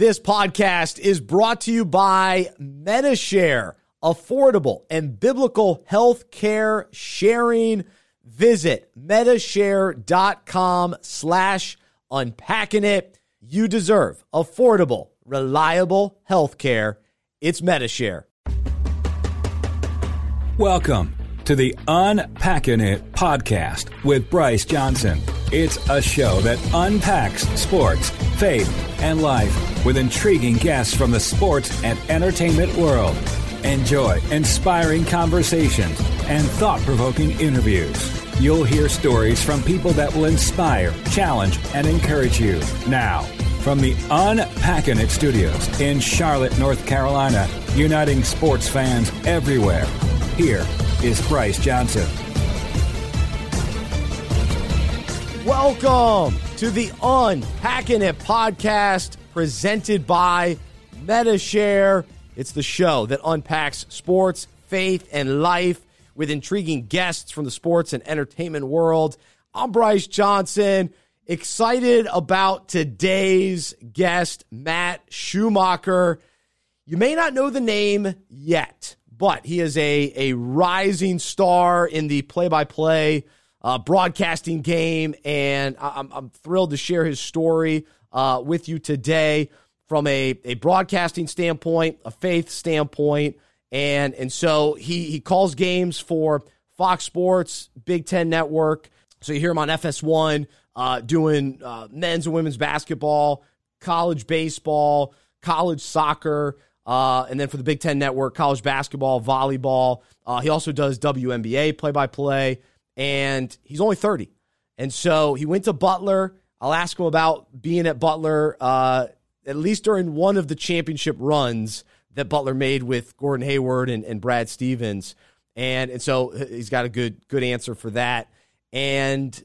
This podcast is brought to you by Medi-Share, affordable and biblical health care sharing. Visit medishare.com slash unpacking it. You deserve affordable, reliable health care. It's Medi-Share. Welcome to the Unpacking It podcast with Bryce Johnson. It's a show that unpacks sports, faith, and life with intriguing guests from the sports and entertainment world. Enjoy inspiring conversations and thought provoking interviews. You'll hear stories from people that will inspire, challenge, and encourage you. Now, from the Unpacking It studios in Charlotte, North Carolina, uniting sports fans everywhere, here is Bryce Johnson. Welcome to the Unpacking It podcast presented by Medi-Share. It's the show that unpacks sports, faith, and life with intriguing guests from the sports and entertainment world. I'm Bryce Johnson. Excited about today's guest, Matt Schumacker. You may not know the name yet, but he is a, a rising star in the play by play broadcasting game. And I'm, I'm thrilled to share his story uh, with you today from a, a broadcasting standpoint, a faith standpoint. And, and so he, he calls games for Fox Sports, Big Ten Network. So you hear him on FS1 uh, doing uh, men's and women's basketball, college baseball, college soccer. Uh, and then for the Big Ten Network, college basketball, volleyball. Uh, he also does WNBA play by play, and he's only 30. And so he went to Butler. I'll ask him about being at Butler, uh, at least during one of the championship runs that Butler made with Gordon Hayward and, and Brad Stevens. And, and so he's got a good good answer for that. And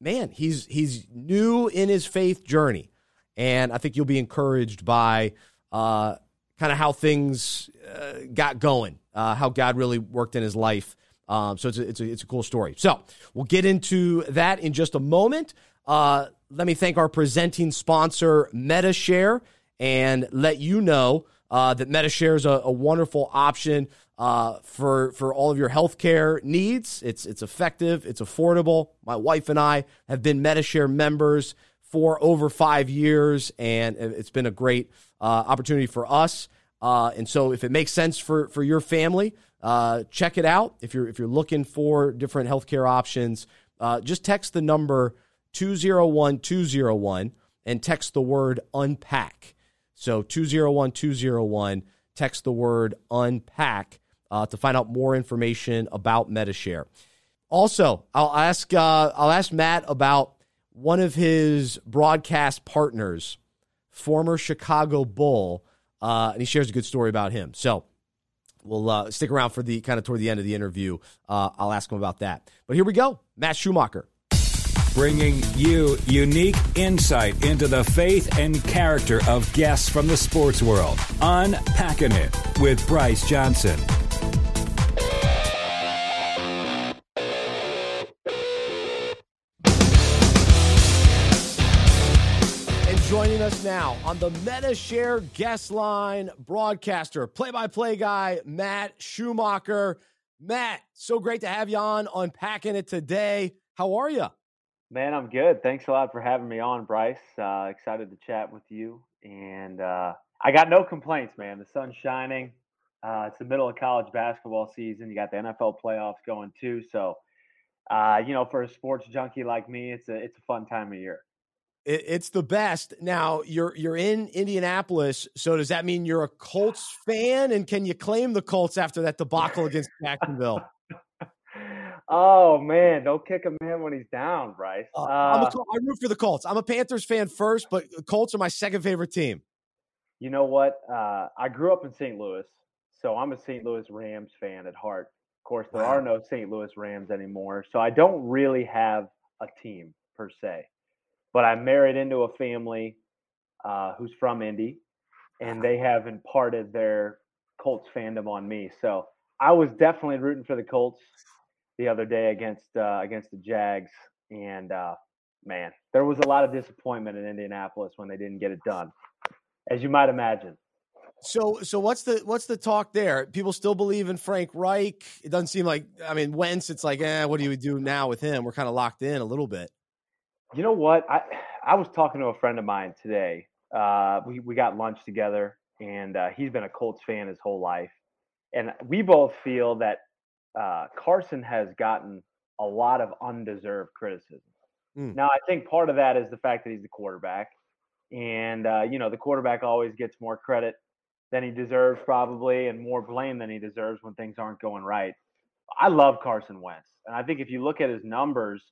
man, he's he's new in his faith journey. And I think you'll be encouraged by uh, kind of how things uh, got going, uh, how God really worked in his life. Um, so it's a, it's, a, it's a cool story. So we'll get into that in just a moment. Uh, let me thank our presenting sponsor, Medi-Share, and let you know uh, that Medi-Share is a, a wonderful option uh, for for all of your healthcare needs. It's it's effective, it's affordable. My wife and I have been Medi-Share members for over five years, and it's been a great uh, opportunity for us. Uh, and so, if it makes sense for for your family, uh, check it out. If you're if you're looking for different healthcare options, uh, just text the number two zero one two zero one and text the word unpack. So two zero one two zero one. Text the word unpack uh, to find out more information about Medi-Share. Also, I'll ask uh, I'll ask Matt about one of his broadcast partners, former Chicago Bull, uh, and he shares a good story about him. So we'll uh, stick around for the kind of toward the end of the interview. Uh, I'll ask him about that. But here we go, Matt Schumacker. Bringing you unique insight into the faith and character of guests from the sports world. Unpacking it with Bryce Johnson. Us now on the Medi-Share guest line, broadcaster, play-by-play guy, Matt Schumacker. Matt, so great to have you on Unpacking It today. How are you? Man, I'm good. Thanks a lot for having me on, Bryce. Uh, excited to chat with you. And uh, I got no complaints, man. The sun's shining. Uh, it's the middle of college basketball season. You got the NFL playoffs going too. So, uh, you know, for a sports junkie like me, it's a it's a fun time of year. It, it's the best. Now you're you're in Indianapolis, so does that mean you're a Colts fan? And can you claim the Colts after that debacle against Jacksonville? oh man, don't kick a man when he's down, Bryce. Uh, I'm a, I root for the Colts. I'm a Panthers fan first, but Colts are my second favorite team. You know what? Uh, I grew up in St. Louis, so I'm a St. Louis Rams fan at heart. Of course, there wow. are no St. Louis Rams anymore, so I don't really have a team per se but I married into a family uh, who's from Indy, and they have imparted their Colts fandom on me. So I was definitely rooting for the Colts the other day against uh, against the Jags, and uh, man, there was a lot of disappointment in Indianapolis when they didn't get it done. as you might imagine. So, so what's the what's the talk there? People still believe in Frank Reich. It doesn't seem like I mean Wentz. It's like, eh, what do you do now with him? We're kind of locked in a little bit. You know what? I I was talking to a friend of mine today. Uh, we we got lunch together, and uh, he's been a Colts fan his whole life, and we both feel that uh, Carson has gotten a lot of undeserved criticism. Mm. Now, I think part of that is the fact that he's the quarterback, and uh, you know the quarterback always gets more credit than he deserves probably, and more blame than he deserves when things aren't going right. I love Carson Wentz, and I think if you look at his numbers,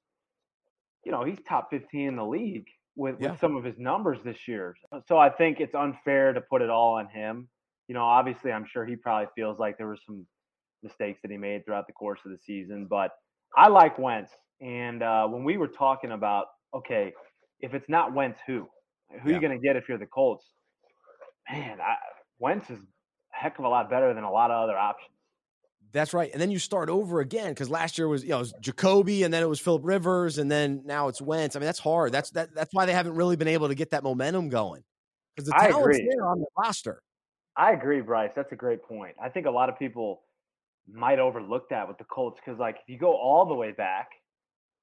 you know he's top 15 in the league with, yeah. with some of his numbers this year. So I think it's unfair to put it all on him. You know, obviously, I'm sure he probably feels like there were some mistakes that he made throughout the course of the season, but I like Wentz. And uh, when we were talking about, okay, if it's not Wentz, who? Who yeah. are you going to get if you're the Colts? Man, I, Wentz is a heck of a lot better than a lot of other options. That's right. And then you start over again because last year was you know was Jacoby and then it was Philip Rivers and then now it's Wentz. I mean that's hard. That's that that's why they haven't really been able to get that momentum going because the talent's there on the roster. I agree, Bryce. That's a great point. I think a lot of people might overlook that with the Colts because like if you go all the way back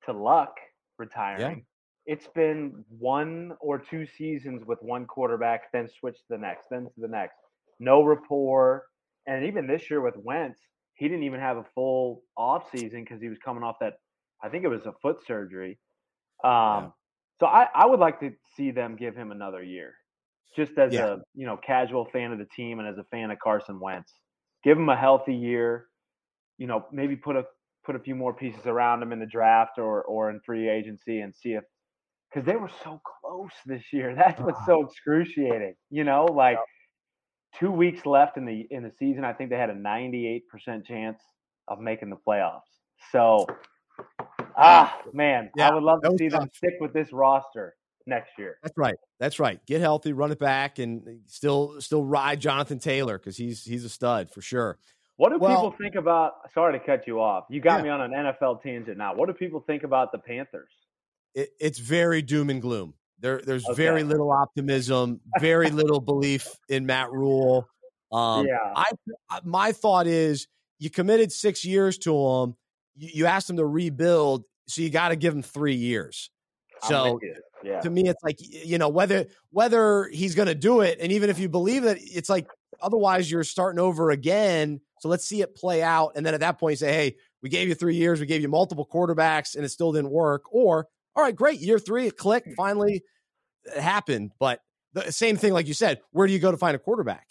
to Luck retiring, yeah. it's been one or two seasons with one quarterback, then switch to the next, then to the next. No rapport. And even this year with Wentz, he didn't even have a full off season because he was coming off that I think it was a foot surgery. Um, yeah. so I, I would like to see them give him another year. Just as yeah. a you know casual fan of the team and as a fan of Carson Wentz. Give him a healthy year. You know, maybe put a put a few more pieces around him in the draft or or in free agency and see if because they were so close this year. That's what's uh-huh. so excruciating. You know, like two weeks left in the in the season, I think they had a 98% chance of making the playoffs. So, ah, man, yeah, I would love to see tough. them stick with this roster next year. That's right. That's right. Get healthy, run it back, and still still ride Jonathan Taylor because he's he's a stud for sure. What do well, people think about? Sorry to cut you off. You got yeah. me on an NFL tangent now. What do people think about the Panthers? It, it's very doom and gloom. There, there's okay. very little optimism, very little belief in Matt Rhule. Um, yeah. I, my thought is you committed six years to him. You, you asked him to rebuild, so you got to give him three years. So yeah. to me, it's like you know whether whether he's going to do it, and even if you believe it, it's like otherwise you're starting over again. So let's see it play out, and then at that point, you say, "Hey, we gave you three years, we gave you multiple quarterbacks, and it still didn't work." Or all right, great. Year three, click. Hmm. Finally, it happened. But the same thing, like you said, where do you go to find a quarterback?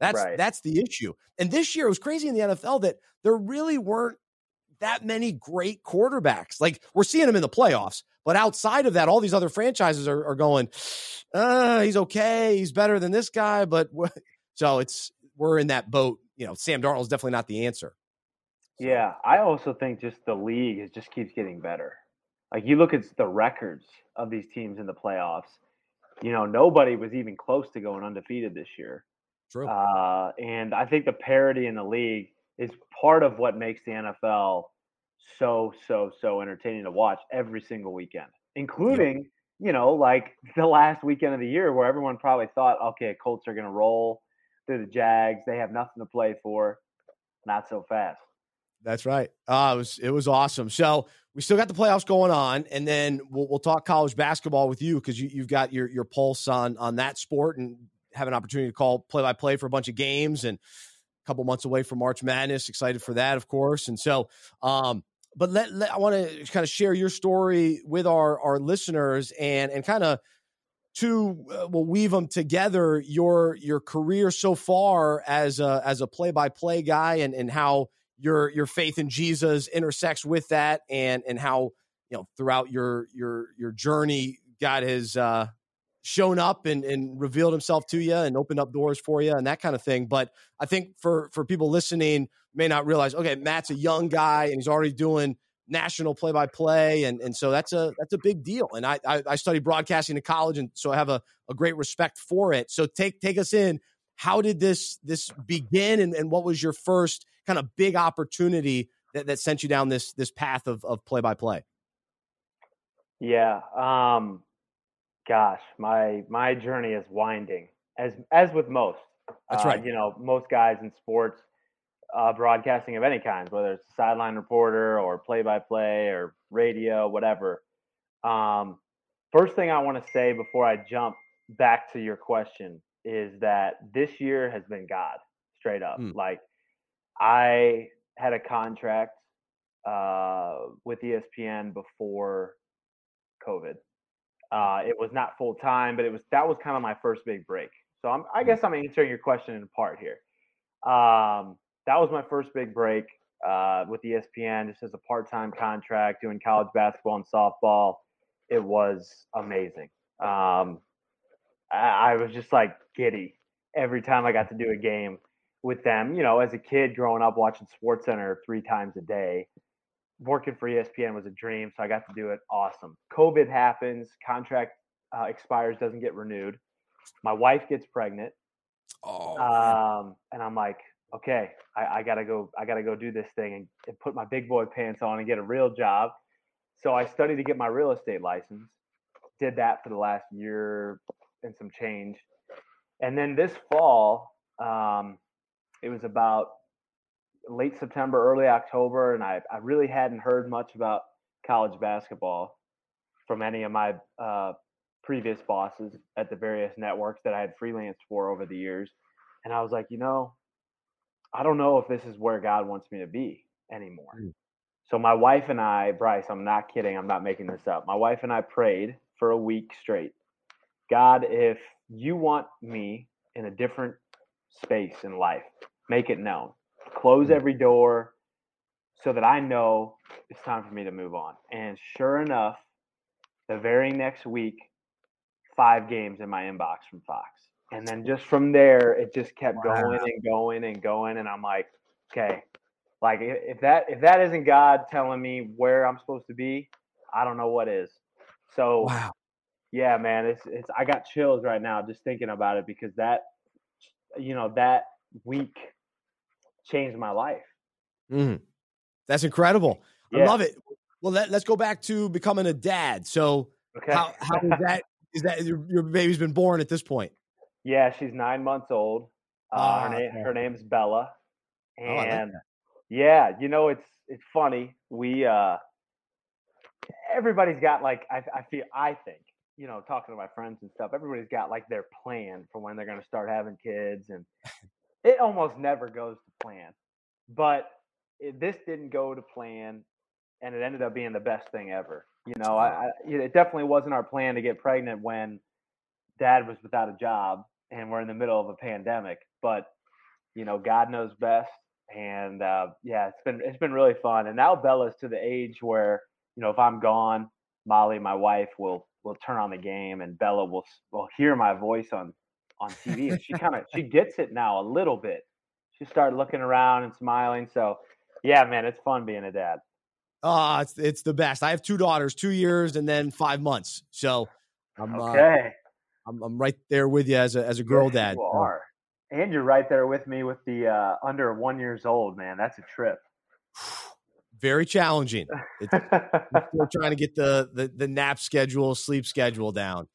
That's right. that's the issue. And this year it was crazy in the NFL that there really weren't that many great quarterbacks. Like we're seeing them in the playoffs, but outside of that, all these other franchises are, are going, uh, he's okay, he's better than this guy, but so it's we're in that boat. You know, Sam Darnold is definitely not the answer. Yeah, I also think just the league is just keeps getting better. Like you look at the records of these teams in the playoffs. You know, nobody was even close to going undefeated this year. True. Uh, and I think the parity in the league is part of what makes the NFL so so so entertaining to watch every single weekend, including. Yep. You know, like the last weekend of the year where everyone probably thought, okay, Colts are going to roll through the Jags. They have nothing to play for. Not so fast. That's right. Uh, it was it was awesome. So we still got the playoffs going on, and then we'll, we'll talk college basketball with you because you, have got your your pulse on on that sport and have an opportunity to call play by play for a bunch of games and a couple months away from March Madness. Excited for that, of course. And so, um, but let, let I want to kind of share your story with our our listeners and and kind of to uh, we'll weave them together your your career so far as a as a play by play guy and and how your your faith in Jesus intersects with that and and how you know throughout your your your journey God has uh shown up and, and revealed himself to you and opened up doors for you and that kind of thing. But I think for for people listening may not realize, okay, Matt's a young guy and he's already doing national play by play and and so that's a that's a big deal. And I, I I studied broadcasting in college and so I have a, a great respect for it. So take take us in. How did this this begin and, and what was your first kind of big opportunity that, that sent you down this this path of of play by play? Yeah. Um, gosh, my my journey is winding. as as with most. That's uh, right. You know, most guys in sports, uh, broadcasting of any kind, whether it's a sideline reporter or play-by-play or radio, whatever. Um, first thing I want to say before I jump back to your question is that this year has been God, straight up. Mm. Like I had a contract uh, with ESPN before COVID. Uh, it was not full time, but it was that was kind of my first big break. So I'm, I guess I'm answering your question in part here. Um, that was my first big break uh, with ESPN, just as a part time contract doing college basketball and softball. It was amazing. Um, I, I was just like giddy every time I got to do a game with them. You know, as a kid growing up watching Sports Center three times a day, working for ESPN was a dream. So I got to do it. Awesome. COVID happens, contract uh, expires, doesn't get renewed. My wife gets pregnant, Oh, um, and I'm like, okay, I, I gotta go. I gotta go do this thing and, and put my big boy pants on and get a real job. So I studied to get my real estate license. Did that for the last year and some change, and then this fall, um, it was about late September, early October, and I, I really hadn't heard much about college basketball from any of my uh, previous bosses at the various networks that I had freelanced for over the years. And I was like, you know, I don't know if this is where God wants me to be anymore. Mm. So my wife and I, Bryce, I'm not kidding, I'm not making this up. My wife and I prayed for a week straight. God, if you want me in a different space in life, make it known. Close mm. every door so that I know it's time for me to move on. And sure enough, the very next week, five games in my inbox from Fox. And then just from there, it just kept Wow. going and going and going. And I'm like, okay, like if that if that isn't God telling me where I'm supposed to be, I don't know what is. So wow. yeah, man, it's it's I got chills right now just thinking about it because that you know that week changed my life. Mhm. That's incredible. I love it. Well, let, let's go back to becoming a dad. So, Okay. how how is that? Is that your, your baby's been born at this point? Yeah, she's nine months old. Uh, Ah, her name okay. her name's Bella, Oh, like and yeah, you know it's it's funny. We uh, everybody's got like I I feel I think you know talking to my friends and stuff. Everybody's got like their plan for when they're going to start having kids, and it almost never goes to plan. But it, this didn't go to plan, and it ended up being the best thing ever. You know, I, I it definitely wasn't our plan to get pregnant when dad was without a job and we're in the middle of a pandemic. But you know, God knows best, and uh, yeah, it's been it's been really fun. And now Bella's to the age where you know if I'm gone, Molly, my wife, will will turn on the game, and Bella will will hear my voice on on TV, and she kind of she gets it now a little bit. She started looking around and smiling. So yeah, man, it's fun being a dad. Oh, it's it's the best. I have two daughters, two years and then five months. So I'm uh, Okay. I'm, I'm right there with you as a as a girl Yes, dad. You So, are. And you're right there with me with the uh, under one years old, man. That's a trip. Very challenging. It's still trying to get the, the the nap schedule, sleep schedule down.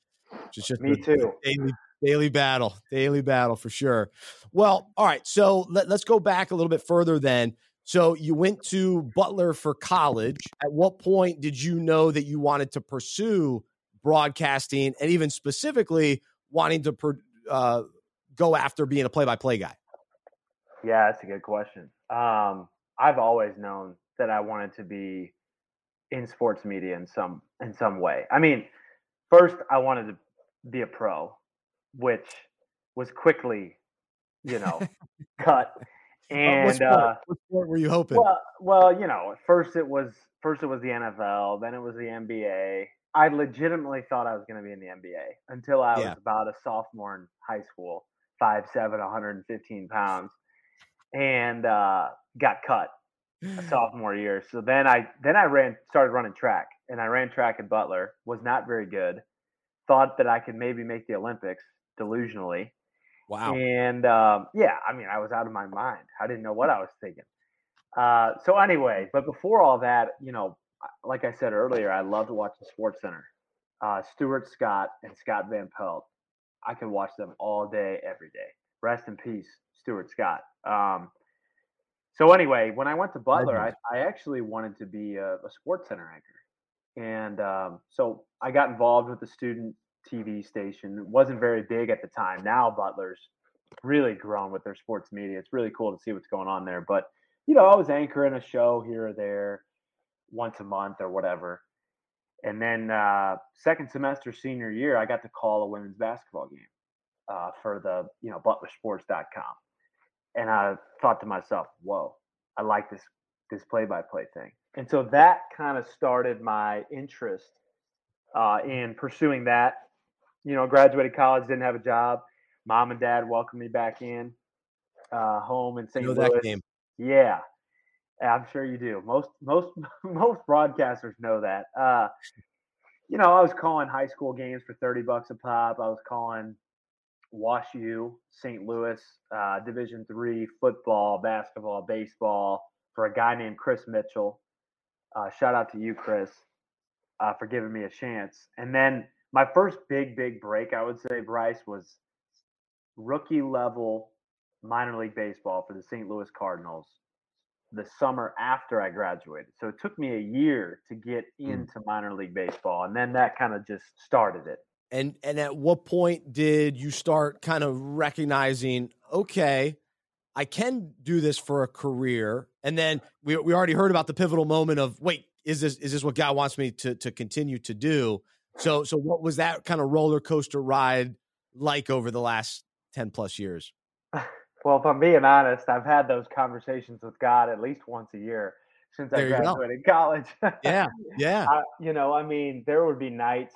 It's just me a too. daily daily battle, daily battle for sure. Well, all right. So let, let's go back a little bit further then. So you went to Butler for college. At what point did you know that you wanted to pursue broadcasting and even specifically wanting to uh, go after being a play-by-play guy? Yeah, that's a good question. Um, I've always known that I wanted to be in sports media in some in some way. I mean, first I wanted to be a pro, which was quickly, you know, cut. what, And sport, uh, what sport were you hoping? Well, well, you know, at first it was first it was the NFL, then it was the NBA. I legitimately thought I was going to be in the NBA until I Yeah. was about a sophomore in high school, five seven, 115 pounds, and uh, got cut sophomore year. So then I then I ran started running track, and I ran track at Butler. Was not very good. Thought that I could maybe make the Olympics delusionally. wow. And um, yeah, I mean, I was out of my mind. I didn't know what I was thinking. Uh, so anyway, but before all that, you know, like I said earlier, I loved watching Sports Center. Uh, Stuart Scott and Scott Van Pelt I could watch them all day, every day. Rest in peace, Stuart Scott. Um, so anyway, when I went to Butler, I, I actually wanted to be a, a sports center anchor, and um, so I got involved with the student TV station. It wasn't very big at the time. Now Butler's really grown with their sports media. It's really cool to see what's going on there. But you know, I was anchoring a show here or there, once a month or whatever. And then uh, second semester senior year, I got to call a women's basketball game uh, for the you know butlersports.com and I thought to myself, "Whoa, I like this this play by play thing." And so that kind of started my interest uh, in pursuing that. You know, graduated college, didn't have a job. Mom and dad welcomed me back in uh, home in St. Know Louis. that game. Yeah, I'm sure you do. Most most most broadcasters know that. Uh, you know, I was calling high school games for thirty bucks a pop. I was calling Wash U, St. Louis, uh, Division three football, basketball, baseball for a guy named Chris Mitchell. Uh, shout out to you, Chris, uh, for giving me a chance. And then my first big, big break, I would say, Bryce, was rookie level minor league baseball for the St. Louis Cardinals the summer after I graduated. So it took me a year to get Mm. into minor league baseball. And then that kind of just started it. And and at what point did you start kind of recognizing, okay, I can do this for a career? And then we we already heard about the pivotal moment of wait, is this is this what God wants me to to continue to do? So so what was that kind of roller coaster ride like over the last 10 plus years? Well, if I'm being honest, I've had those conversations with God at least once a year since I There go. graduated college. Yeah. Yeah. I, you know, I mean, there would be nights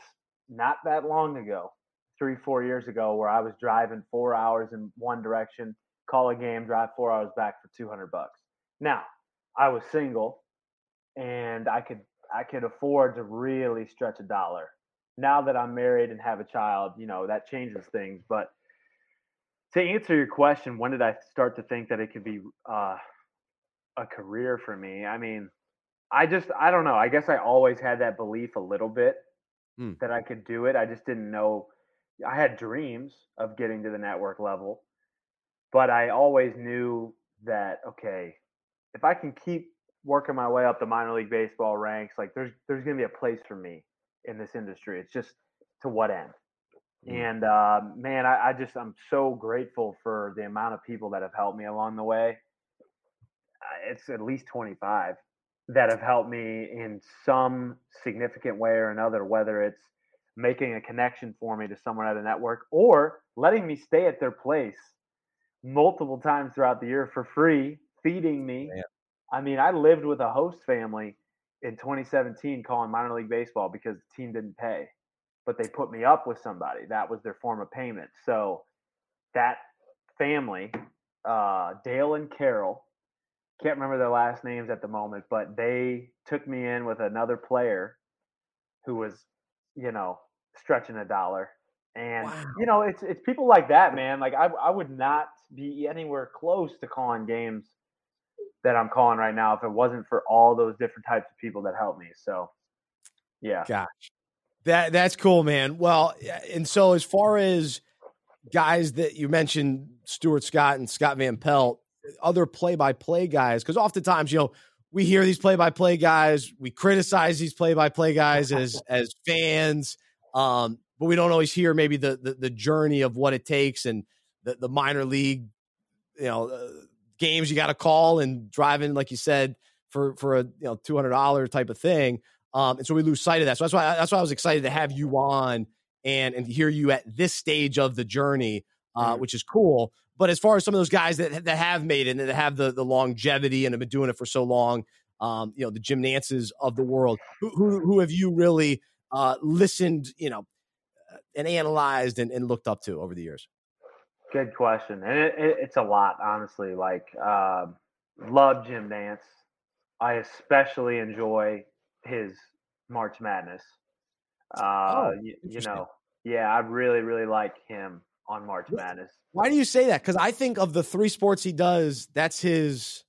not that long ago, three, four years ago, where I was driving four hours in one direction, call a game, drive four hours back for 200 bucks. Now, I was single and I could I could afford to really stretch a dollar. Now that I'm married and have a child, you know, that changes things, but to answer your question, when did I start to think that it could be uh, a career for me? I mean, I just I don't know. I guess I always had that belief a little bit Hmm. that I could do it. I just didn't know. I had dreams of getting to the network level, but I always knew that okay, if I can keep working my way up the minor league baseball ranks, like there's there's gonna be a place for me in this industry. It's just to what end. Mm. And uh, man, I, I just I'm so grateful for the amount of people that have helped me along the way. It's at least 25 that have helped me in some significant way or another, whether it's making a connection for me to someone at a network or letting me stay at their place multiple times throughout the year for free, feeding me. Man. I mean, I lived with a host family in 2017 calling minor league baseball because the team didn't pay, but they put me up with somebody. That was their form of payment. So that family, uh, Dale and Carol, can't remember their last names at the moment, but they took me in with another player who was, you know, stretching a dollar. And Wow. you know, it's it's people like that, man. Like I I would not be anywhere close to calling games that I'm calling right now if it wasn't for all those different types of people that helped me. So, yeah. Gosh, that that's cool, man. Well, and so as far as guys that you mentioned, Stuart Scott and Scott Van Pelt, other play-by-play guys, because oftentimes you know we hear these play-by-play guys, we criticize these play-by-play guys as as fans, um, but we don't always hear maybe the, the the journey of what it takes and the the minor league, you know, uh, games you got to call and driving, like you said, for for a you know two hundred dollar type of thing. Um, and so we lose sight of that. So that's why that's why I was excited to have you on and and hear you at this stage of the journey, uh, Mhm. which is cool. But as far as some of those guys that that have made it and that have the the longevity and have been doing it for so long, um, you know, the Jim Nances of the world, who who, who have you really uh, listened, you know, uh, and analyzed and, and looked up to over the years? Good question, and it, it, it's a lot, honestly. Like, um love Jim Nance. I especially enjoy his March Madness. Uh, Oh, you, you know, yeah, I really, really like him on March Madness. Why do you say that? Because I think of the three sports he does, that's his.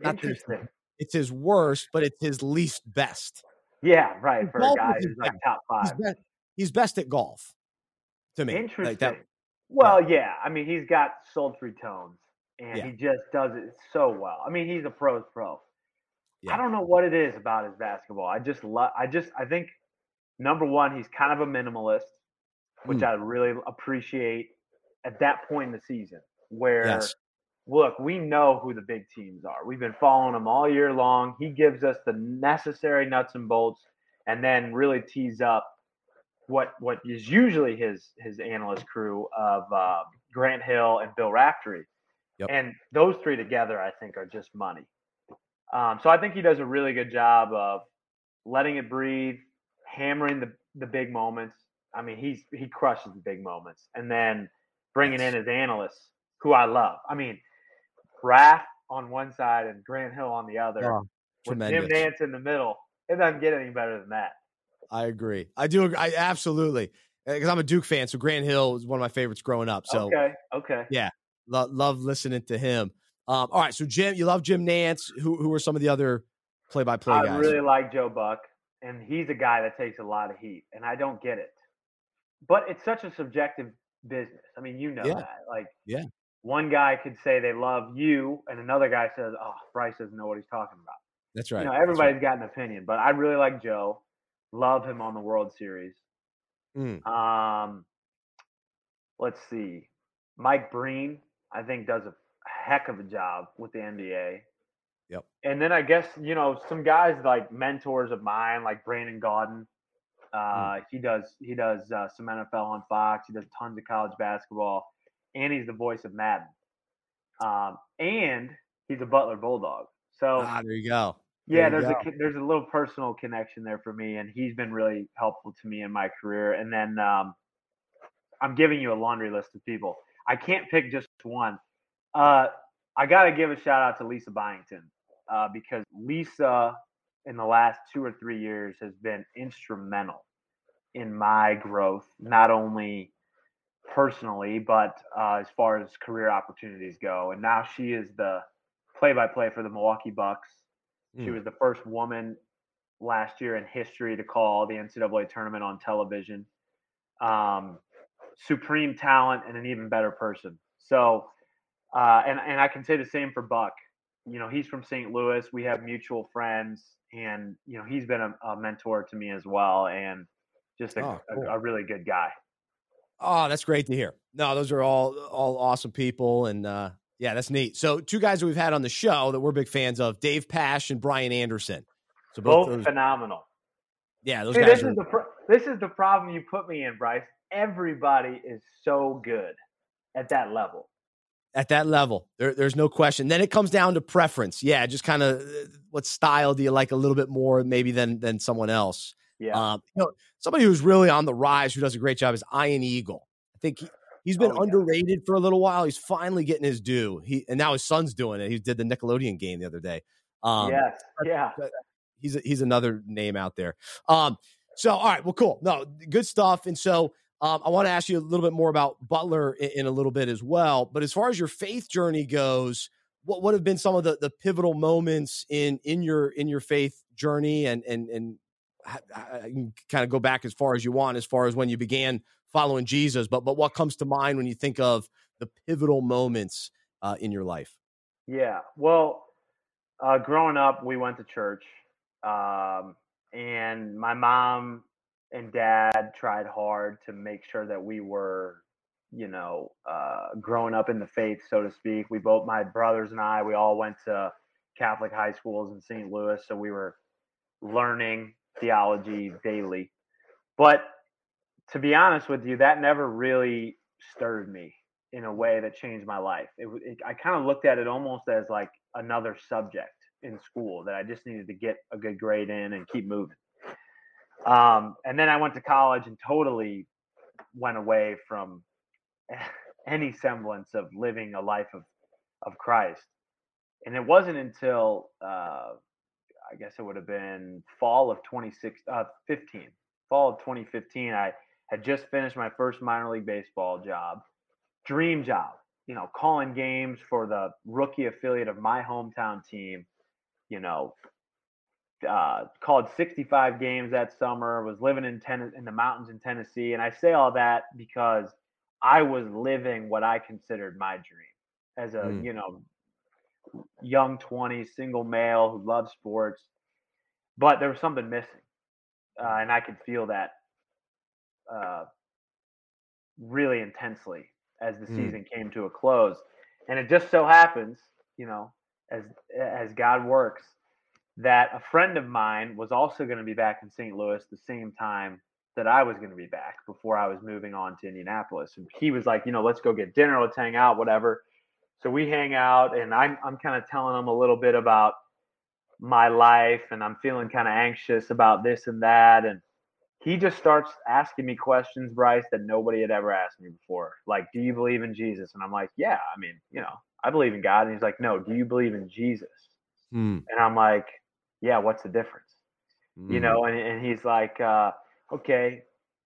Not his- Interesting. it's his worst, but it's his least best. Yeah, right. For a guy who's like his top He's five. best, he's best at golf. To me, Interesting. like that. Well, yeah. I mean, he's got sultry tones, and Yeah. he just does it so well. I mean, he's a pro's pro. Yeah. I don't know what it is about his basketball. I just love. I just. I think number one, he's kind of a minimalist, which Mm. I really appreciate at that point in the season where. Yes. Look, we know who the big teams are. We've been following them all year long. He gives us the necessary nuts and bolts, and then really tees up what what is usually his his analyst crew of uh, Grant Hill and Bill Raftery, Yep. and those three together, I think, are just money. Um, so I think he does a really good job of letting it breathe, hammering the the big moments. I mean, he's he crushes the big moments, and then bringing in his analysts, who I love. I mean, Raft on one side and Grant Hill on the other, Oh, with tremendous. Jim Nance in the middle. It doesn't get any better than that. I agree. I do. I absolutely because I'm a Duke fan. So Grant Hill was one of my favorites growing up. So okay, okay. Yeah, lo- love listening to him. Um, all right. So Jim, you love Jim Nance. Who who are some of the other play by play I guys? really like Joe Buck, and he's a guy that takes a lot of heat, and I don't get it. But it's such a subjective business. I mean, you know Yeah. that. Like, Yeah. one guy could say they love you, and another guy says, "Oh, Bryce doesn't know what he's talking about." That's right. You know, That's right. everybody's got an opinion, but I really like Joe. Love him on the World Series. Mm, Um, let's see, Mike Breen, I think does a heck of a job with the NBA. Yep. And then I guess you know some guys like mentors of mine, like Brandon Gaudin. Uh, He does he does uh, some NFL on Fox. He does tons of college basketball, and he's the voice of Madden. Um, and he's a Butler Bulldog. So ah, there you go. yeah, There you there's a there's a little personal connection there for me, and he's been really helpful to me in my career. And then um, I'm giving you a laundry list of people. I can't pick just one. Uh, I got to give a shout out to Lisa Byington uh, because Lisa, in the last two or three years, has been instrumental in my growth, not only personally, but uh, as far as career opportunities go. And now she is the play-by-play for the Milwaukee Bucks. She Mm. was the first woman last year in history to call the NCAA tournament on television. Um, supreme talent and an even better person. So, uh, and and I can say the same for Buck. You know, he's from St. Louis. We have mutual friends, and you know, he's been a, a mentor to me as well, and just a, Oh, cool. a, a really good guy. Oh, that's great to hear. No, those are all all awesome people, and uh, yeah, that's neat. So, two guys that we've had on the show that we're big fans of: Dave Pasch and Brian Anderson. So both, Both those, phenomenal. yeah, those See, guys this are. is the pro- this is the problem you put me in, Bryce. Everybody is so good at that level. At that level. There, there's no question. Then it comes down to preference. Yeah, just kind of what style do you like a little bit more, maybe than than someone else. Yeah. Um, you know, somebody who's really on the rise, who does a great job, is Ian Eagle. I think he, he's been Oh, yeah. underrated for a little while. He's finally getting his due. He and now his son's doing it. He did the Nickelodeon game the other day. Um, yes. Yeah. he's he's another name out there. Um, so all right, well, cool. No, good stuff. And so um, I want to ask you a little bit more about Butler in, in a little bit as well. But as far as your faith journey goes, what what have been some of the, the pivotal moments in in your in your faith journey, and and and ha- can kind of go back as far as you want, as far as when you began following Jesus. But but what comes to mind when you think of the pivotal moments uh, in your life? Yeah. Well, uh, growing up, we went to church, um, and my mom and dad tried hard to make sure that we were, you know, uh, growing up in the faith, so to speak. We both, my brothers and I, we all went to Catholic high schools in St. Louis, so we were learning theology daily. But to be honest with you, that never really stirred me in a way that changed my life. It, it, I kind of looked at it almost as like another subject in school that I just needed to get a good grade in and keep moving. Um, and then I went to college and totally went away from any semblance of living a life of, of Christ. And it wasn't until uh, I guess it would have been fall of 26, uh, fall of 2015. I had just finished my first minor league baseball job, dream job, you know, calling games for the rookie affiliate of my hometown team, you know, uh, called 65 games that summer, was living in ten- in the mountains in Tennessee. And I say all that because I was living what I considered my dream as a mm. you know young 20 single male who loved sports, but there was something missing, uh, and I could feel that uh, really intensely as the mm. season came to a close. And it just so happens, you know, as as God works, that a friend of mine was also going to be back in St. Louis the same time that I was going to be back before I was moving on to Indianapolis. And he was like, you know, let's go get dinner, let's hang out, whatever. So we hang out, and I'm I'm kind of telling him a little bit about my life, and I'm feeling kind of anxious about this and that, and he just starts asking me questions, Bryce, that nobody had ever asked me before. Like, do you believe in Jesus? And I'm like, yeah, I mean, you know, I believe in God. And he's like, no, do you believe in Jesus? Mm. And I'm like, yeah, what's the difference? Mm. You know, hmm. and, and he's like, uh, okay,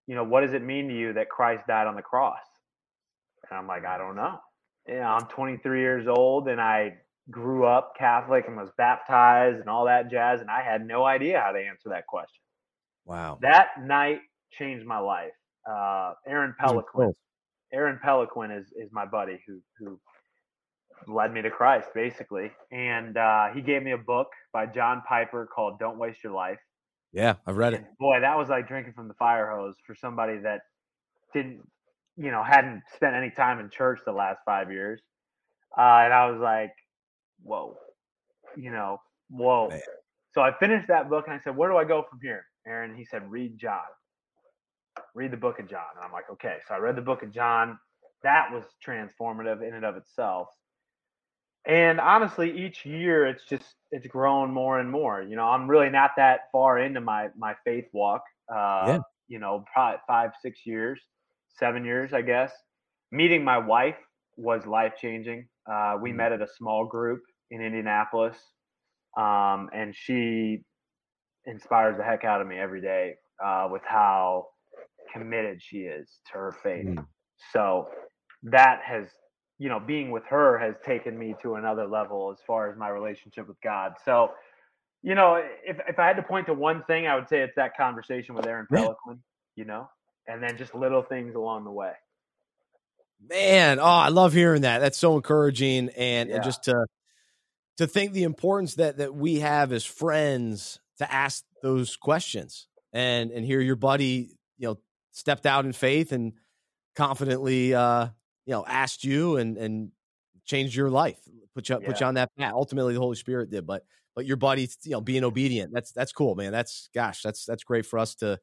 you know, what does it mean to you that Christ died on the cross? And I'm like, I don't know. You know, I'm 23 years old and I grew up Catholic and was baptized and all that jazz. And I had no idea how to answer that question. Wow. That night changed my life. Uh, Aaron Peliquin. Aaron Peliquin is is my buddy who who led me to Christ basically, and uh, he gave me a book by John Piper called "Don't Waste Your Life." Yeah, I've read and it. Boy, that was like drinking from the fire hose for somebody that didn't, you know, hadn't spent any time in church the last five years. Uh, and I was like, whoa, you know, whoa. Man. So I finished that book and I said, where do I go from here? Aaron, he said, read John. Read the book of John. And I'm like, okay. So I read the book of John. That was transformative in and of itself. And honestly, each year it's just it's grown more and more. You know, I'm really not that far into my my faith walk. Uh, yeah. You know, probably five, six years, seven years, I guess. Meeting my wife was life changing. Uh, we mm-hmm. met at a small group in Indianapolis, um, and she inspires the heck out of me every day uh, with how committed she is to her faith. Mm. So that has, you know, being with her has taken me to another level as far as my relationship with God. So, you know, if, if I had to point to one thing, I would say it's that conversation with Aaron Peliquin, you know, and then just little things along the way. Man, oh, I love hearing that. That's so encouraging, and, yeah. and just to to think the importance that that we have as friends to ask those questions and and hear your buddy you know stepped out in faith and confidently uh you know asked you and and changed your life put you yeah. put you on that path ultimately the holy spirit did but but your buddy you know being obedient that's that's cool man that's gosh that's that's great for us to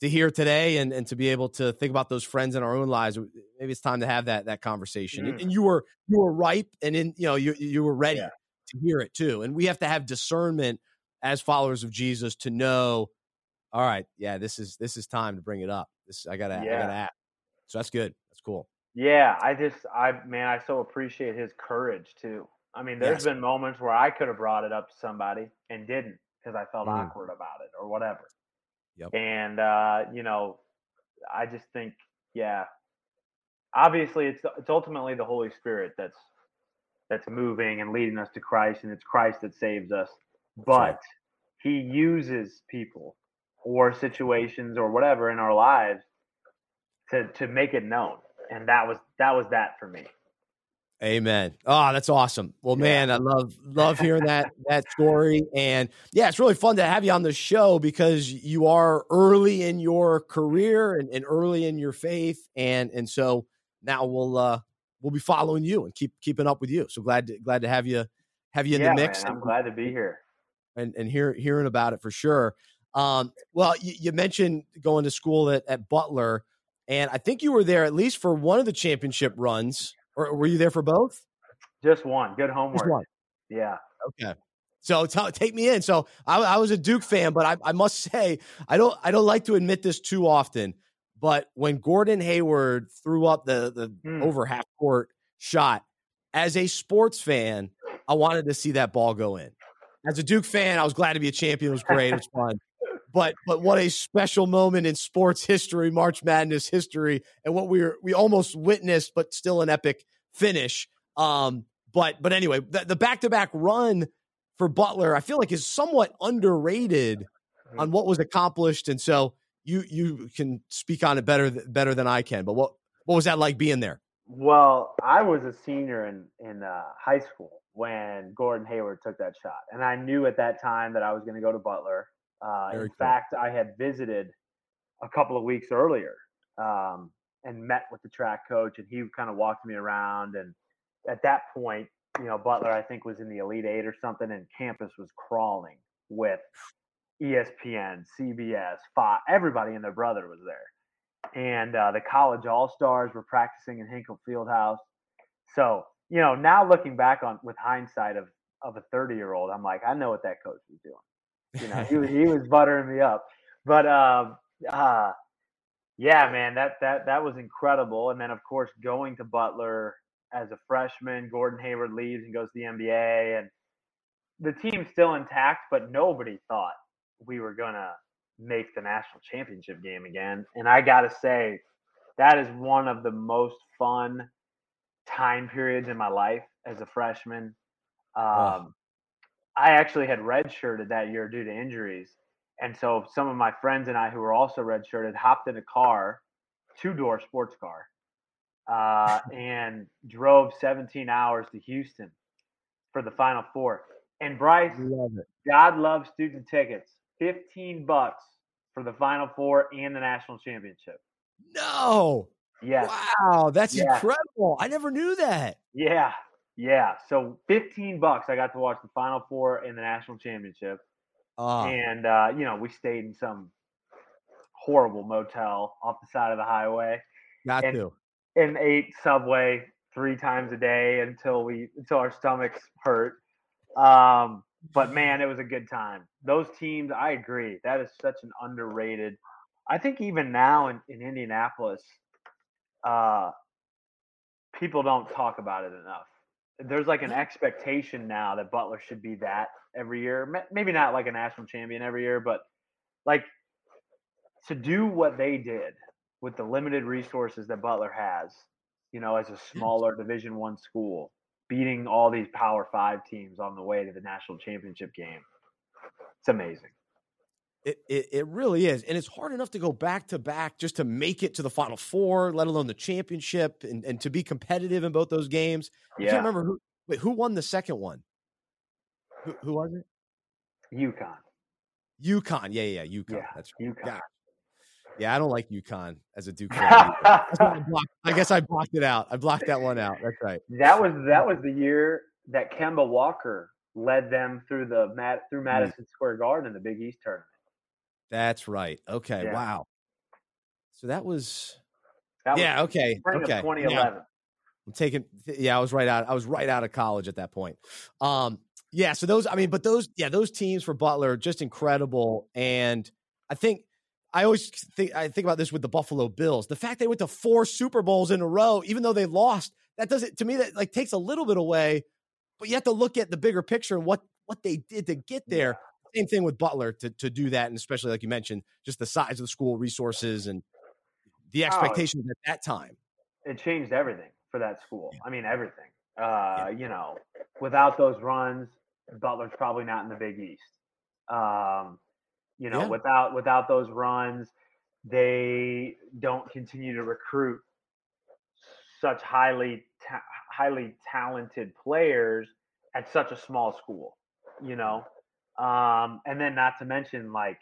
to hear today and and to be able to think about those friends in our own lives maybe it's time to have that that conversation mm. and, you were you were ripe and in you know you you were ready yeah. to hear it too and we have to have discernment as followers of Jesus to know, all right, yeah, this is this is time to bring it up. This I gotta yeah. I gotta act. So that's good. That's cool. Yeah, I just I man, I so appreciate his courage too. I mean, there's yes. been moments where I could have brought it up to somebody and didn't because I felt mm. awkward about it or whatever. Yep. And uh, you know, I just think, yeah, obviously it's it's ultimately the Holy Spirit that's that's moving and leading us to Christ, and it's Christ that saves us but he uses people or situations or whatever in our lives to to make it known and that was that was that for me Amen. Oh, that's awesome. Well, yeah. man, I love love hearing that that story, and yeah, it's really fun to have you on the show because you are early in your career and, and early in your faith, and and so now we'll uh we'll be following you and keep keeping up with you. So glad to, glad to have you have you in yeah, the mix. Man, I'm glad to be here and and hear, hearing about it for sure. Um, well, you, you, mentioned going to school at, at Butler, and I think you were there at least for one of the championship runs, or were you there for both? Just one. Good homework. One. Yeah. Okay. So t- take me in. So I, I, was a Duke fan, but I, I must say I don't I don't like to admit this too often. But when Gordon Hayward threw up the the mm. over half court shot, as a sports fan, I wanted to see that ball go in as a Duke fan, I was glad to be a champion. It was great. It was fun. But but what a special moment in sports history, March Madness history, and what we were we almost witnessed, but still an epic finish. Um, but but anyway, the back to back run for Butler, I feel like is somewhat underrated mm-hmm. on what was accomplished, and so you you can speak on it better better than I can. But what What was that like being there? Well, I was a senior in in uh, high school when Gordon Hayward took that shot, and I knew at that time that I was going to go to Butler. Uh, in cool. fact, I had visited a couple of weeks earlier um, and met with the track coach, and he kind of walked me around. And at that point, you know, Butler I think was in the Elite Eight or something, and campus was crawling with ESPN, CBS, Fox, everybody and their brother was there and uh, the college all stars were practicing in Hinkle Fieldhouse. So you know, now looking back on with hindsight of of a 30 year old, I'm like, I know what that coach was doing. You know, he, was, he was buttering me up. But um, uh, yeah, man, that that that was incredible. And then of course going to Butler as a freshman, Gordon Hayward leaves and goes to the NBA, and the team's still intact, but nobody thought we were gonna make the national championship game again. And I got to say, that is one of the most fun time periods in my life as a freshman. Um, oh. I actually had redshirted that year due to injuries. And so some of my friends and I, who were also redshirted, hopped in a car, two door sports car, uh, and drove 17 hours to Houston for the Final Four. And Bryce, Love God loves student tickets. 15 bucks for the Final Four and the national championship. No. Yeah. Wow, that's incredible. I never knew that. Yeah. Yeah. So 15 bucks I got to watch the Final Four and the national championship. Uh, and uh, you know, we stayed in some horrible motel off the side of the highway. Got and, to. And ate Subway three times a day until we until our stomachs hurt. Um, but man, it was a good time. Those teams, I agree. That is such an underrated. I think even now in, in Indianapolis, uh, people don't talk about it enough. There's like an expectation now that Butler should be that every year. Maybe not like a national champion every year, but like to do what they did with the limited resources that Butler has, you know, as a smaller Division One school, beating all these Power Five teams on the way to the national championship game. It's amazing. It, it, it really is, and it's hard enough to go back to back just to make it to the Final Four, let alone the championship, and, and to be competitive in both those games. Yeah. I can't remember who. Wait, who won the second one? Who, who was it? UConn. UConn, yeah, yeah, UConn. Yeah, That's right. UConn. Yeah, I don't like UConn as a Duke. I, I guess I blocked it out. I blocked that one out. That's right. That was that was the year that Kemba Walker led them through the through mm. Madison. Square Garden in the Big East tournament. That's right. Okay. Yeah. Wow. So that was. That was yeah. Okay. Okay. 2011. Yeah. I'm taking. Yeah, I was right out. I was right out of college at that point. Um. Yeah. So those. I mean, but those. Yeah, those teams for Butler just incredible, and I think I always think I think about this with the Buffalo Bills. The fact they went to four Super Bowls in a row, even though they lost, that doesn't to me that like takes a little bit away. But you have to look at the bigger picture and what what they did to get there. Same thing with Butler to to do that, and especially like you mentioned, just the size of the school, resources, and the oh, expectations oh, at that time. It changed everything for that school. Yeah. I mean, everything. Uh, yeah. You know, without those runs, Butler's probably not in the Big East. Um, you know, yeah. without without those runs, they don't continue to recruit such highly ta- highly talented players at such a small school. You know, um, and then not to mention like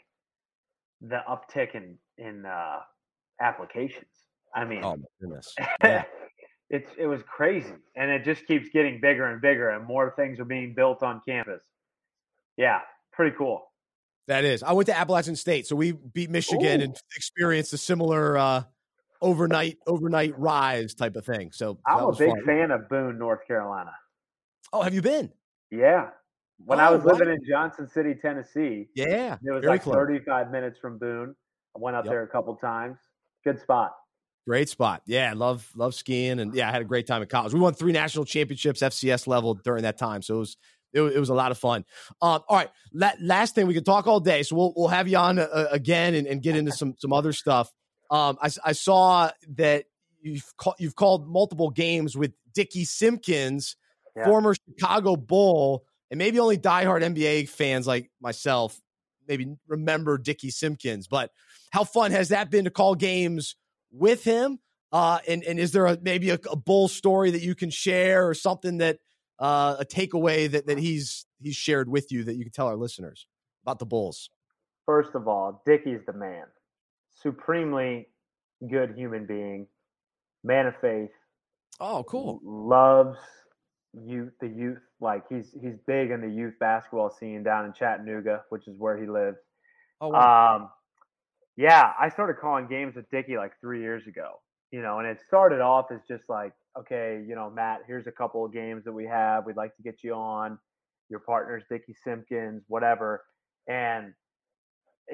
the uptick in in uh, applications. I mean, oh goodness, yeah. it's it was crazy, and it just keeps getting bigger and bigger, and more things are being built on campus. Yeah, pretty cool. That is. I went to Appalachian State, so we beat Michigan Ooh. and experienced a similar uh, overnight overnight rise type of thing. So I'm a big fun. fan of Boone, North Carolina. Oh, have you been? Yeah. When oh, I was living in Johnson City, Tennessee, yeah, it was like close. 35 minutes from Boone. I went up yep. there a couple times. Good spot. Great spot. Yeah, love love skiing and yeah, I had a great time at college. We won three national championships FCS level during that time, so it was it, it was a lot of fun. Um, all right, la- last thing we could talk all day, so we'll we'll have you on uh, again and, and, get into some some other stuff. Um, I, I saw that you've call, you've called multiple games with Dickie Simpkins, yeah. former Chicago Bull, and maybe only diehard NBA fans like myself maybe remember Dickie Simpkins. But how fun has that been to call games with him? Uh, and and is there a, maybe a, a bull story that you can share or something that uh, a takeaway that that he's he's shared with you that you can tell our listeners about the Bulls? First of all, Dickey's the man, supremely good human being, man of faith. Oh, cool. Loves youth, the youth. Like he's he's big in the youth basketball scene down in Chattanooga, which is where he lives. Oh, wow. Um, yeah, I started calling games with Dickey like three years ago. You know, and it started off as just like, okay, you know, Matt, here's a couple of games that we have. We'd like to get you on. Your partner's Dickey Simpkins, whatever. And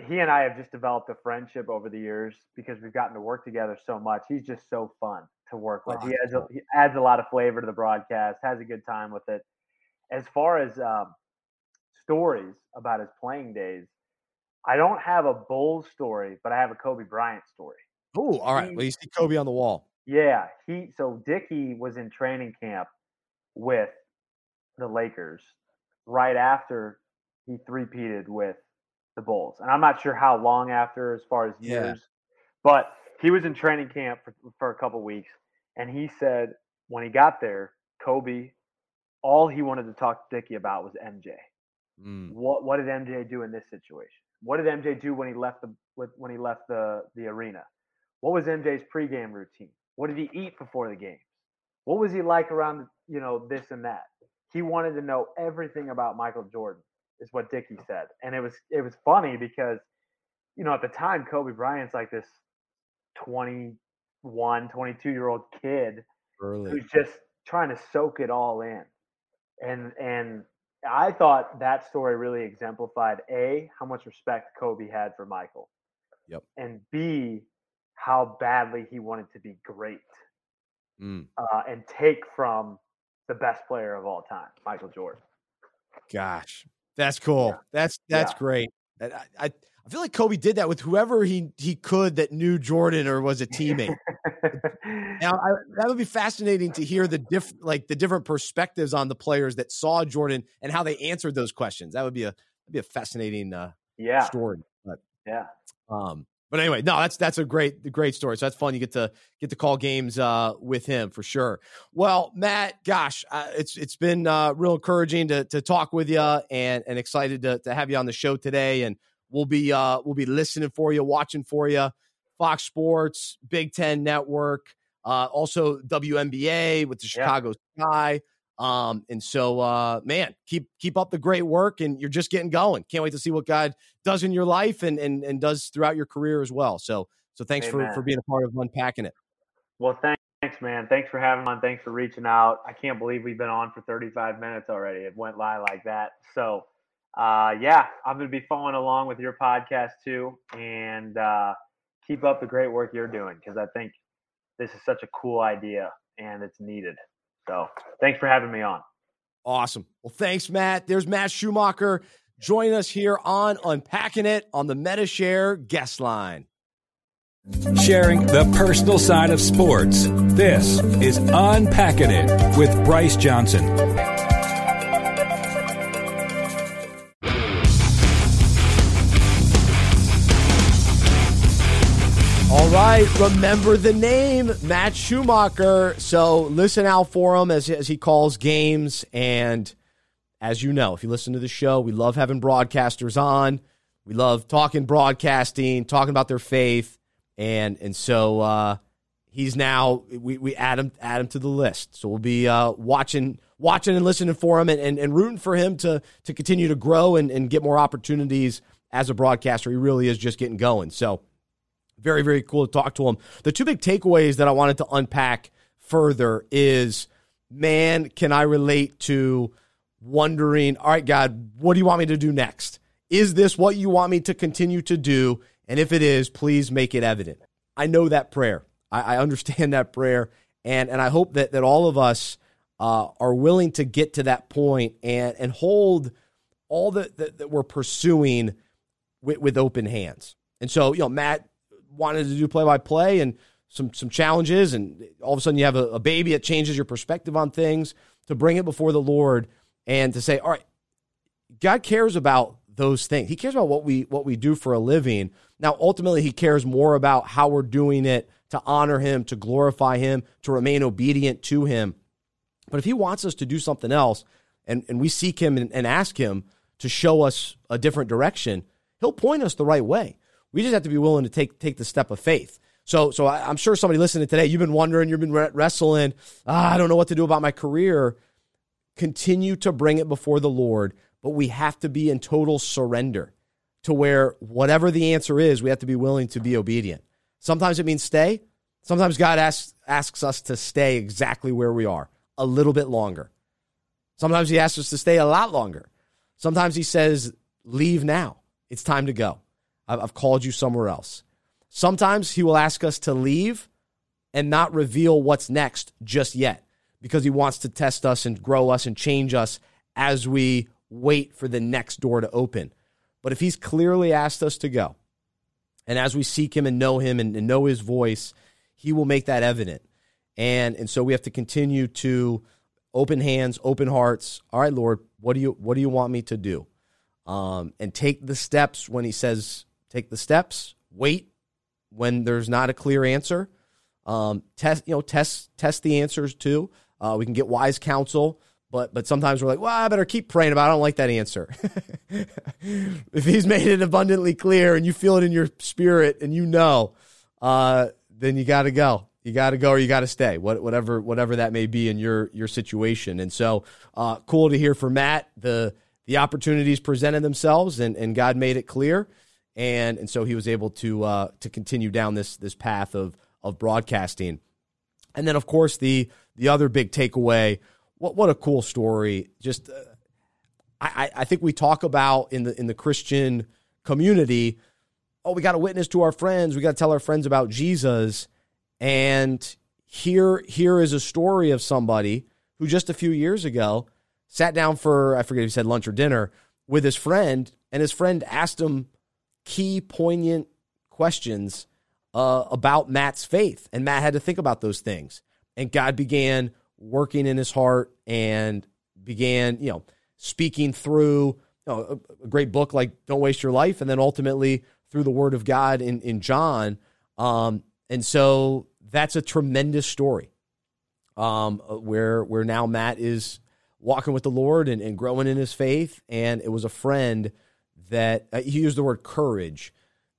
he and I have just developed a friendship over the years because we've gotten to work together so much. He's just so fun to work with. Oh, he, adds a, he adds a lot of flavor to the broadcast, has a good time with it. As far as um, stories about his playing days, I don't have a Bulls story, but I have a Kobe Bryant story. Oh, all right. He, well, you see Kobe on the wall. Yeah, he. So Dickey was in training camp with the Lakers right after he three-peated with the Bulls, and I'm not sure how long after, as far as years, yeah. but he was in training camp for, for a couple weeks, and he said when he got there, Kobe, all he wanted to talk to Dickey about was MJ. Mm. What what did MJ do in this situation? What did MJ do when he left the when he left the the arena? What was MJ's pregame routine? What did he eat before the game? What was he like around you know this and that? He wanted to know everything about Michael Jordan is what Dickey said. And it was it was funny because, you know, at the time Kobe Bryant's like this 21, 22 year old kid Early. who's just trying to soak it all in. And and I thought that story really exemplified A, how much respect Kobe had for Michael. Yep. And B, how badly he wanted to be great. Mm. Uh, and take from the best player of all time, Michael Jordan. Gosh, that's cool. Yeah. That's that's yeah. great. I, I, I feel like Kobe did that with whoever he he could that knew Jordan or was a teammate. now I, that would be fascinating to hear the diff like the different perspectives on the players that saw Jordan and how they answered those questions. That would be a that'd be a fascinating uh, yeah story. But yeah, um, but anyway, no, that's that's a great great story. So that's fun. You get to get to call games uh, with him for sure. Well, Matt, gosh, uh, it's it's been uh, real encouraging to to talk with you and and excited to to have you on the show today. And we'll be uh, we'll be listening for you, watching for you. Fox Sports, Big Ten Network, uh, also WNBA with the Chicago yeah. Sky. Um, and so, uh, man, keep keep up the great work, and you're just getting going. Can't wait to see what God does in your life and and and does throughout your career as well. So, so thanks Amen. for for being a part of unpacking it. Well, thanks, man. Thanks for having on. Thanks for reaching out. I can't believe we've been on for 35 minutes already. It went live like that. So, uh, yeah, I'm going to be following along with your podcast too, and uh, keep up the great work you're doing because I think this is such a cool idea and it's needed. So thanks for having me on. Awesome. Well, thanks, Matt. There's Matt Schumacker joining us here on Unpacking It on the Medi-Share guest line. Sharing the personal side of sports. This is Unpacking It with Bryce Johnson. Right, remember the name, Matt Schumacker. So listen out for him as, as he calls games. And as you know, if you listen to the show, we love having broadcasters on. We love talking broadcasting, talking about their faith. And and so uh, he's now we, we add him add him to the list. So we'll be uh, watching watching and listening for him and, and, and rooting for him to to continue to grow and, and get more opportunities as a broadcaster. He really is just getting going. So very, very cool to talk to him. The two big takeaways that I wanted to unpack further is man, can I relate to wondering, all right, God, what do you want me to do next? Is this what you want me to continue to do? And if it is, please make it evident. I know that prayer. I, I understand that prayer. And, and I hope that, that all of us uh, are willing to get to that point and, and hold all that, that, that we're pursuing with, with open hands. And so, you know, Matt wanted to do play by play and some some challenges, and all of a sudden you have a, a baby. that changes your perspective on things to bring it before the Lord and to say, all right, God cares about those things. He cares about what we what we do for a living. Now, ultimately, He cares more about how we're doing it to honor him, to glorify him, to remain obedient to him. But if he wants us to do something else and, and we seek him and, and ask him to show us a different direction, he'll point us the right way. We just have to be willing to take take the step of faith. So, so I, am sure somebody listening today, you've been wondering, you've been wrestling. Ah, I don't know what to do about my career. Continue to bring it before the Lord, but we have to be in total surrender to where whatever the answer is, we have to be willing to be obedient. Sometimes it means stay. Sometimes God asks asks us to stay exactly where we are a little bit longer. Sometimes He asks us to stay a lot longer. Sometimes He says, "Leave now. It's time to go. I've called you somewhere else." Sometimes he will ask us to leave and not reveal what's next just yet because he wants to test us and grow us and change us as we wait for the next door to open. But if he's clearly asked us to go, and as we seek him and know him and, know his voice, he will make that evident. And and so we have to continue to open hands, open hearts. All right, Lord, what do you what do you want me to do? Um, and take the steps when he says take the steps. Wait when there's not a clear answer. Um, test, you know, test test the answers too. Uh, we can get wise counsel, but but sometimes we're like, well, I better keep praying about. It. I don't like that answer. if He's made it abundantly clear and you feel it in your spirit and you know, uh, then you got to go. You got to go or you got to stay. What, whatever whatever that may be in your your situation. And so, uh, cool to hear from Matt. The the opportunities presented themselves and and God made it clear and and so he was able to uh, to continue down this this path of of broadcasting. And then, of course, the the other big takeaway. What what a cool story! Just uh, I I think we talk about in the in the Christian community. Oh, we got to witness to our friends. We got to tell our friends about Jesus. And here here is a story of somebody who just a few years ago sat down for I forget if he said lunch or dinner with his friend, and his friend asked him key, poignant questions uh, about Matt's faith. And Matt had to think about those things. And God began working in his heart and began, you know, speaking through you know, a, a, great book like Don't Waste Your Life, and then ultimately through the Word of God in, in John. Um, and so that's a tremendous story um, where, where now Matt is walking with the Lord and, and growing in his faith. And it was a friend that uh, he used the word courage.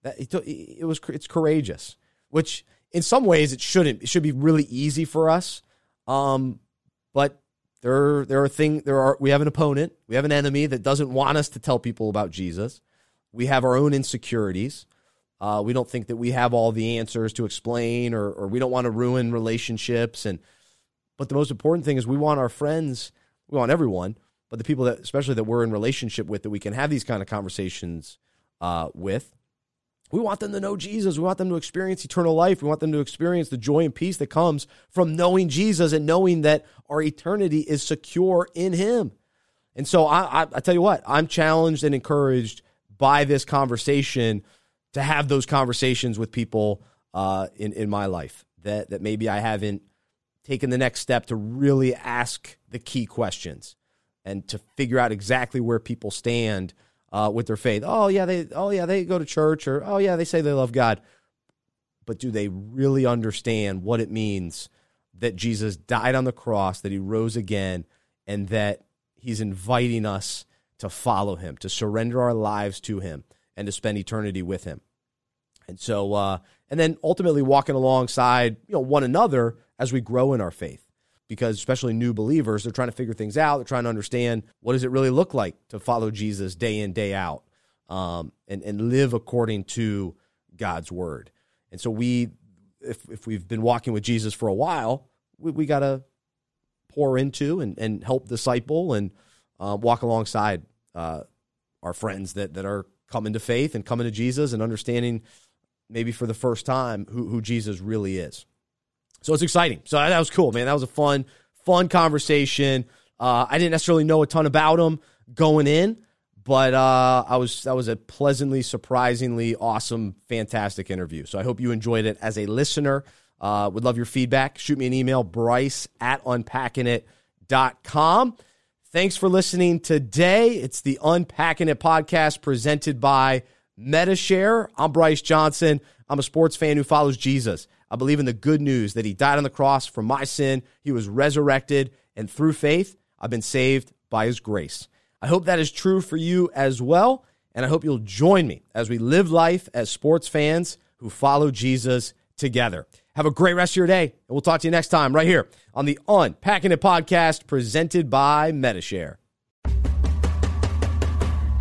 That it was it's courageous, which in some ways it shouldn't. It should be really easy for us. Um, but there there are things there are we have an opponent, we have an enemy that doesn't want us to tell people about Jesus. We have our own insecurities. Uh, we don't think that we have all the answers to explain, or or we don't want to ruin relationships. And but the most important thing is we want our friends, we want everyone but the people that, especially that we're in relationship with, that we can have these kind of conversations uh, with, we want them to know Jesus. We want them to experience eternal life. We want them to experience the joy and peace that comes from knowing Jesus and knowing that our eternity is secure in Him. And so I, I, I tell you what, I'm challenged and encouraged by this conversation to have those conversations with people uh, in in my life that that maybe I haven't taken the next step to really ask the key questions and to figure out exactly where people stand uh, with their faith. Oh yeah, they oh yeah they go to church or oh yeah they say they love God, but do they really understand what it means that Jesus died on the cross, that He rose again, and that He's inviting us to follow Him, to surrender our lives to Him, and to spend eternity with Him. And so, uh, and then ultimately walking alongside you know one another as we grow in our faith because especially new believers, they're trying to figure things out. They're trying to understand what does it really look like to follow Jesus day in, day out, um, and, and live according to God's word. And so we, if, if we've been walking with Jesus for a while, we, we got to pour into and, and help disciple and uh, walk alongside uh, our friends that, that are coming to faith and coming to Jesus and understanding maybe for the first time who, who Jesus really is. So it's exciting. So that was cool, man. That was a fun, fun conversation. Uh, I didn't necessarily know a ton about him going in, but uh, I was that was a pleasantly, surprisingly awesome, fantastic interview. So I hope you enjoyed it as a listener. Uh, would love your feedback. Shoot me an email, bryce at unpackingit.com. Thanks for listening today. It's the Unpacking It podcast presented by Medi-Share. I'm Bryce Johnson. I'm a sports fan who follows Jesus. I believe in the good news that he died on the cross for my sin, he was resurrected, and through faith, I've been saved by his grace. I hope that is true for you as well, and I hope you'll join me as we live life as sports fans who follow Jesus together. Have a great rest of your day, and we'll talk to you next time right here on the Unpacking It podcast presented by Medi-Share.